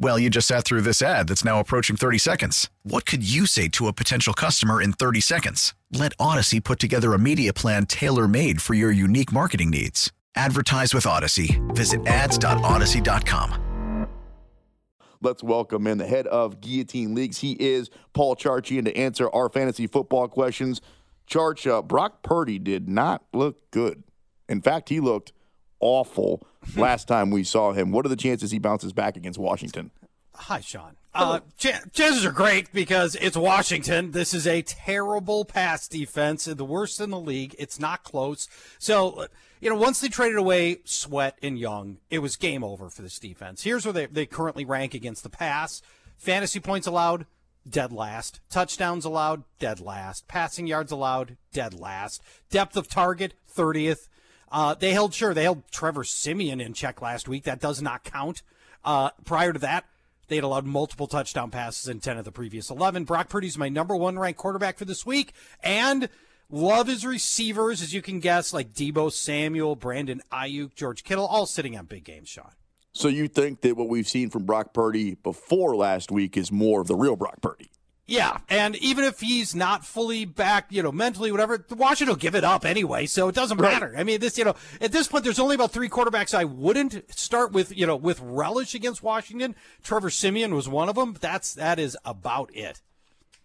Well, you just sat through this ad that's now approaching 30 seconds. What could you say to a potential customer in 30 seconds? Let Odyssey put together a media plan tailor made for your unique marketing needs. Advertise with Odyssey. Visit ads.odyssey.com. Let's welcome in the head of Guillotine Leagues. He is Paul Charchian, and to answer our fantasy football questions, Charch, uh, Brock Purdy did not look good. In fact, he looked awful last time we saw him. What are the chances he bounces back against Washington? Hi, Sean. Uh, ch- chances are great because it's Washington. This is a terrible pass defense, the worst in the league. It's not close. So, you know, once they traded away Sweat and Young, it was game over for this defense. Here's where they, they currently rank against the pass fantasy points allowed, dead last. Touchdowns allowed, dead last. Passing yards allowed, dead last. Depth of target, 30th. Uh, they held, sure, they held Trevor Siemian in check last week. That does not count. Uh, prior to that, they had allowed multiple touchdown passes in 10 of the previous 11. Brock Purdy's my number one ranked quarterback for this week. And love his receivers, as you can guess, like Deebo Samuel, Brandon Aiyuk, George Kittle, all sitting on big games, Sean. So you think that what we've seen from Brock Purdy before last week is more of the real Brock Purdy? Yeah, and even if he's not fully back, you know, mentally, whatever, Washington will give it up anyway, so it doesn't matter. I mean, this, you know, at this point, there's only about three quarterbacks I wouldn't start with, you know, with relish against Washington. Trevor Siemian was one of them. That's that is about it.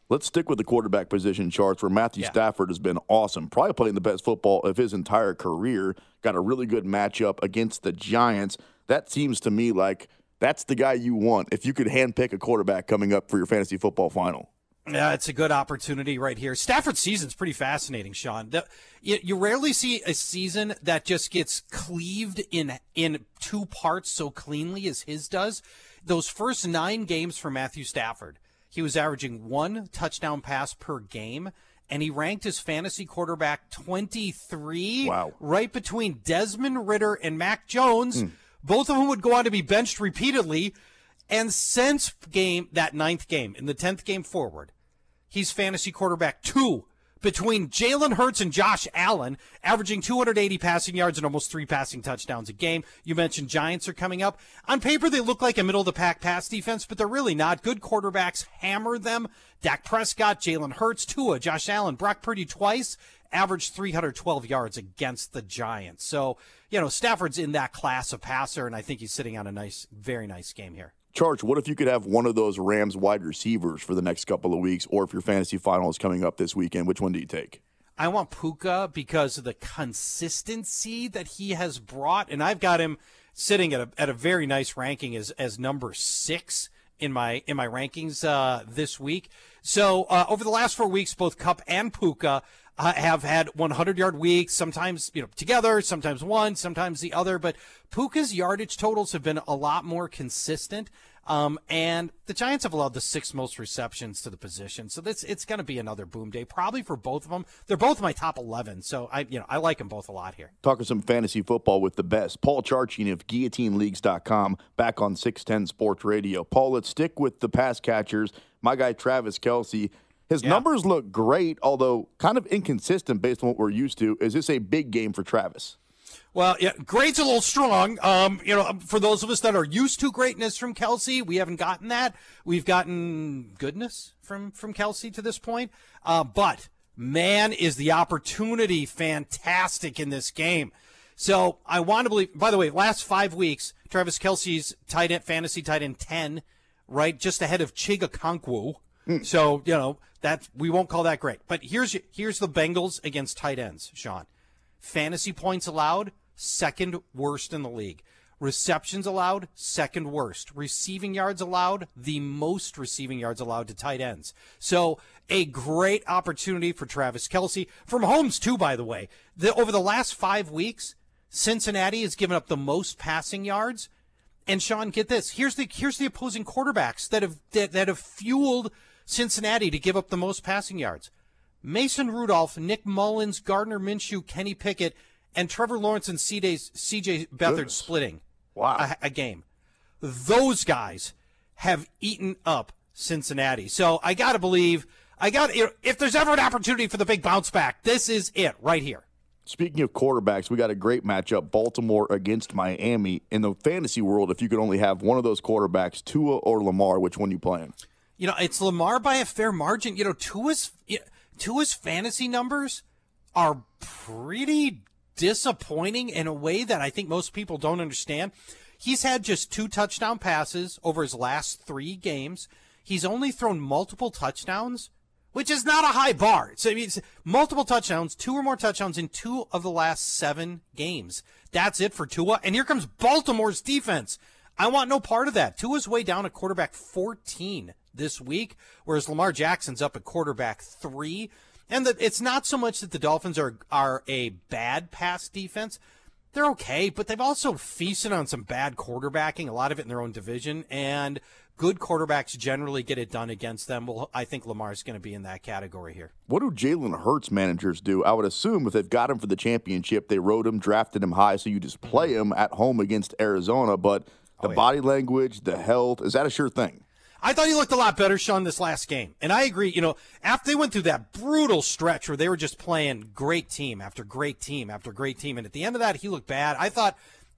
Let's stick with the quarterback position charts where Matthew yeah. Stafford has been awesome. Probably playing the best football of his entire career. Got a really good matchup against the Giants. That seems to me like that's the guy you want if you could handpick a quarterback coming up for your fantasy football final. Yeah, it's a good opportunity right here. Stafford's season's pretty fascinating, Sean. The, you, you, rarely see a season that just gets cleaved in in two parts so cleanly as his does. Those first nine games for Matthew Stafford, he was averaging one touchdown pass per game, and he ranked his fantasy quarterback 23, wow. right between Desmond Ridder and Mac Jones. Mm. Both of whom would go on to be benched repeatedly. And since game that ninth game, in the tenth game forward, he's fantasy quarterback two between Jalen Hurts and Josh Allen, averaging 280 passing yards and almost three passing touchdowns a game. You mentioned Giants are coming up. On paper, they look like a middle of the pack pass defense, but they're really not. Good quarterbacks hammer them. Dak Prescott, Jalen Hurts, Tua, Josh Allen, Brock Purdy twice, averaged 312 yards against the Giants. So, you know, Stafford's in that class of passer, and I think he's sitting on a nice, very nice game here. Charch, what if you could have one of those Rams wide receivers for the next couple of weeks, or if your fantasy final is coming up this weekend, which one do you take? I want Puka because of the consistency that he has brought, and I've got him sitting at a, at a very nice ranking as as number six in my in my rankings uh, this week. So uh, over the last four weeks, both Kupp and Puka uh, have had 100 yard weeks, sometimes you know together, sometimes one, sometimes the other. But Puka's yardage totals have been a lot more consistent. Um, and the Giants have allowed the sixth most receptions to the position, so this it's going to be another boom day, probably for both of them. They're both my top eleven, so I you know I like them both a lot here. Talking some fantasy football with the best, Paul Charchian of GuillotineLeagues.com, back on six ten Sports Radio. Paul, let's stick with the pass catchers. My guy Travis Kelce his yeah. numbers look great, although kind of inconsistent based on what we're used to. Is this a big game for Travis? Well, yeah, great's a little strong. Um, you know, for those of us that are used to greatness from Kelce, we haven't gotten that. We've gotten goodness from from Kelce to this point. Uh, but man, is the opportunity fantastic in this game. So I want to believe. By the way, last five weeks, Travis Kelce's tight end fantasy tight end ten, right, just ahead of Chig Okonkwo. Mm. So you know that we won't call that great. But here's here's the Bengals against tight ends, Sean. Fantasy points allowed, second worst in the league. Receptions allowed, second worst. Receiving yards allowed, the most receiving yards allowed to tight ends. So a great opportunity for Travis Kelce From Mahomes, too, by the way. The, over the last five weeks, Cincinnati has given up the most passing yards. And Sean, get this. Here's the here's the opposing quarterbacks that have that, that have fueled Cincinnati to give up the most passing yards. Mason Rudolph, Nick Mullens, Gardner Minshew, Kenny Pickett, and Trevor Lawrence and CJ Beathard splitting wow. a, a game. Those guys have eaten up Cincinnati. So I got to believe, I got if there's ever an opportunity for the big bounce back, this is it right here. Speaking of quarterbacks, we got a great matchup Baltimore against Miami. In the fantasy world, if you could only have one of those quarterbacks, Tua or Lamar, which one you playing? You know, it's Lamar by a fair margin. You know, Tua's Tua's fantasy numbers are pretty disappointing in a way that I think most people don't understand. He's had just two touchdown passes over his last three games. He's only thrown multiple touchdowns, which is not a high bar. So I mean, multiple touchdowns, two or more touchdowns in two of the last seven games. That's it for Tua. And here comes Baltimore's defense. I want no part of that. Tua's way down at quarterback 14 this week, whereas Lamar Jackson's up at quarterback three. And the, it's not so much that the Dolphins are are a bad pass defense. They're okay, but they've also feasted on some bad quarterbacking, a lot of it in their own division, and good quarterbacks generally get it done against them. Well, I think Lamar's going to be in that category here. What do Jalen Hurts managers do? I would assume if they've got him for the championship, they wrote him, drafted him high, so you just play mm-hmm. him at home against Arizona. But the oh, yeah. body language, the health, is that a sure thing? I thought he looked a lot better, Sean, this last game. And I agree, you know, after they went through that brutal stretch where they were just playing great team after great team after great team, and at the end of that, he looked bad. I thought,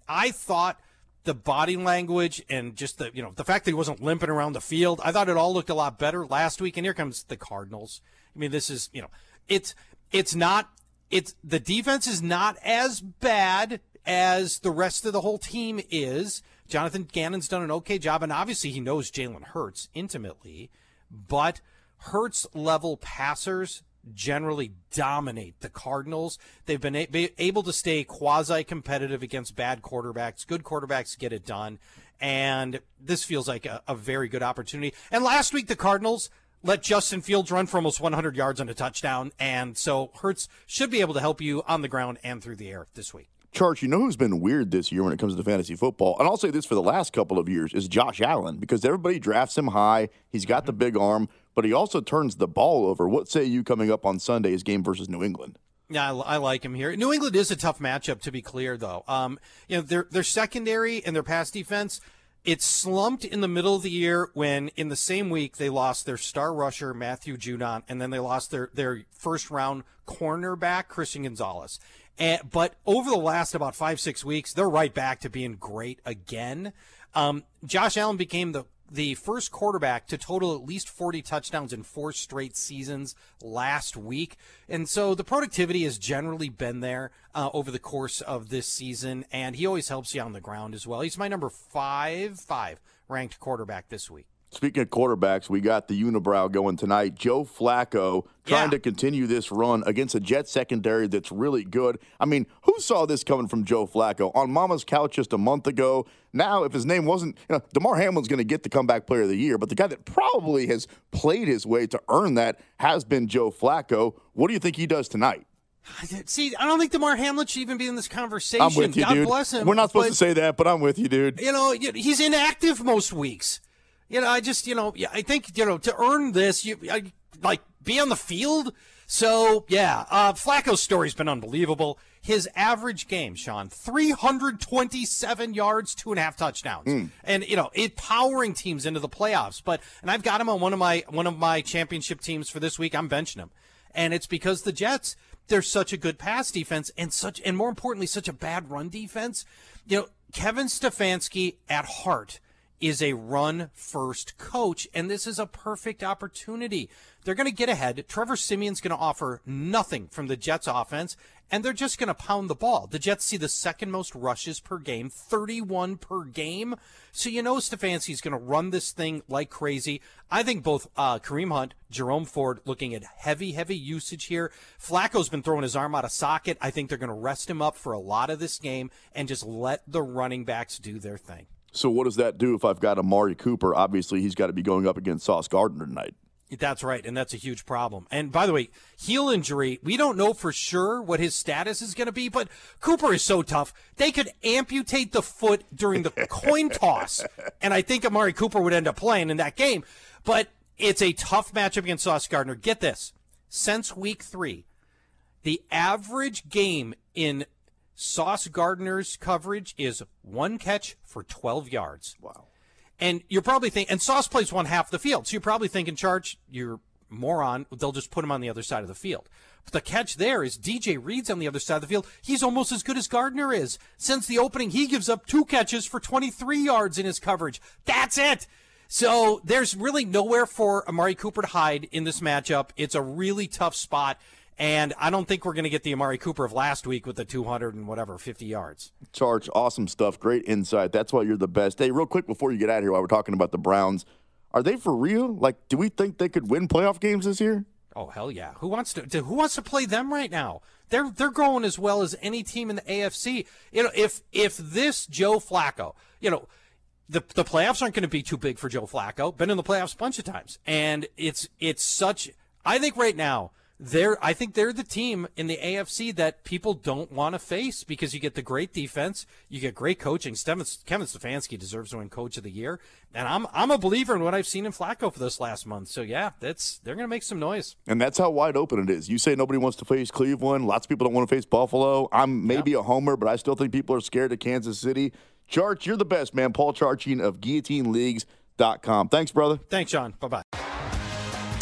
I thought the body language and just the, you know, the fact that he wasn't limping around the field, I thought it all looked a lot better last week. And here comes the Cardinals. I mean, this is, you know, it's, it's not, it's, the defense is not as bad as the rest of the whole team is. Jonathan Gannon's done an okay job, and obviously he knows Jalen Hurts intimately, but Hurts level passers generally dominate the Cardinals. They've been a- able to stay quasi competitive against bad quarterbacks. Good quarterbacks get it done. And this feels like a, a very good opportunity. And last week, the Cardinals let Justin Fields run for almost 100 yards on a touchdown. And so Hurts should be able to help you on the ground and through the air this week. Charch, you know who's been weird this year when it comes to fantasy football, and I'll say this for the last couple of years is Josh Allen because everybody drafts him high. He's got the big arm, but he also turns the ball over. What say you coming up on Sunday's game versus New England? Yeah, I, I, like him here. New England is a tough matchup, to be clear, though. Um, you know, their their secondary and their pass defense, it slumped in the middle of the year when, in the same week, they lost their star rusher Matthew Judon, and then they lost their their first round cornerback Christian Gonzalez. And, but over the last about five, six weeks, they're right back to being great again. Um, Josh Allen became the the first quarterback to total at least 40 touchdowns in four straight seasons last week. And so the productivity has generally been there uh, over the course of this season, and he always helps you on the ground as well. He's my number five, five ranked quarterback this week. Speaking of quarterbacks, we got the unibrow going tonight. Joe Flacco trying yeah. to continue this run against a Jet secondary that's really good. I mean, who saw this coming from Joe Flacco on Mama's couch just a month ago? Now, if his name wasn't, you know, Damar Hamlin's going to get the comeback player of the year, but the guy that probably has played his way to earn that has been Joe Flacco. What do you think he does tonight? See, I don't think Damar Hamlin should even be in this conversation. I'm with you, God dude. bless him. We're not supposed but, to say that, but I'm with you, dude. You know, he's inactive most weeks. You know, I just, you know, I think, you know, to earn this, you I, like be on the field. So yeah, uh, Flacco's story's been unbelievable. His average game, Sean, 327 yards, two and a half touchdowns, mm. and you know, it powering teams into the playoffs. But and I've got him on one of my one of my championship teams for this week. I'm benching him, and it's because the Jets they're such a good pass defense and such and more importantly such a bad run defense. You know, Kevin Stefanski at heart is a run first coach, and this is a perfect opportunity. They're going to get ahead. Trevor Siemian's going to offer nothing from the Jets offense, and they're just going to pound the ball. The Jets see the second most rushes per game, 31 per game. So you know Stefanski's going to run this thing like crazy. I think both uh, Kareem Hunt, Jerome Ford looking at heavy, heavy usage here. Flacco's been throwing his arm out of socket. I think they're going to rest him up for a lot of this game and just let the running backs do their thing. So what does that do if I've got Amari Cooper? Obviously, he's got to be going up against Sauce Gardner tonight. That's right, and that's a huge problem. And by the way, heel injury, we don't know for sure what his status is going to be, but Cooper is so tough. They could amputate the foot during the coin toss, and I think Amari Cooper would end up playing in that game. But it's a tough matchup against Sauce Gardner. Get this. Since week three, the average game in Sauce Gardner's coverage is one catch for 12 yards. Wow. And you're probably thinking, and Sauce plays one half the field. So you're probably thinking, Charch, you're moron. They'll just put him on the other side of the field. But the catch there is DJ Reed's on the other side of the field. He's almost as good as Gardner is. Since the opening, he gives up two catches for 23 yards in his coverage. That's it. So there's really nowhere for Amari Cooper to hide in this matchup. It's a really tough spot. And I don't think we're going to get the Amari Cooper of last week with the 200 and whatever, 50 yards. Charch, awesome stuff. Great insight. That's why you're the best. Hey, real quick before you get out of here, while we're talking about the Browns, are they for real? Like, do we think they could win playoff games this year? Oh hell yeah! Who wants to? Who wants to play them right now? They're they're growing as well as any team in the AFC. You know, if if this Joe Flacco, you know, the the playoffs aren't going to be too big for Joe Flacco. Been in the playoffs a bunch of times, and it's it's such. I think right now they're I think they're the team in the AFC that people don't want to face because you get the great defense, you get great coaching. Kevin Stefanski deserves to win Coach of the Year, and I'm I'm a believer in what I've seen in Flacco for this last month. So yeah, that's they're going to make some noise. And that's how wide open it is. You say nobody wants to face Cleveland. Lots of people don't want to face Buffalo. I'm maybe a homer, but I still think people are scared of Kansas City. Charch, you're the best, man. Paul Charchian of GuillotineLeagues.com. Thanks, brother. Thanks, John. Bye bye.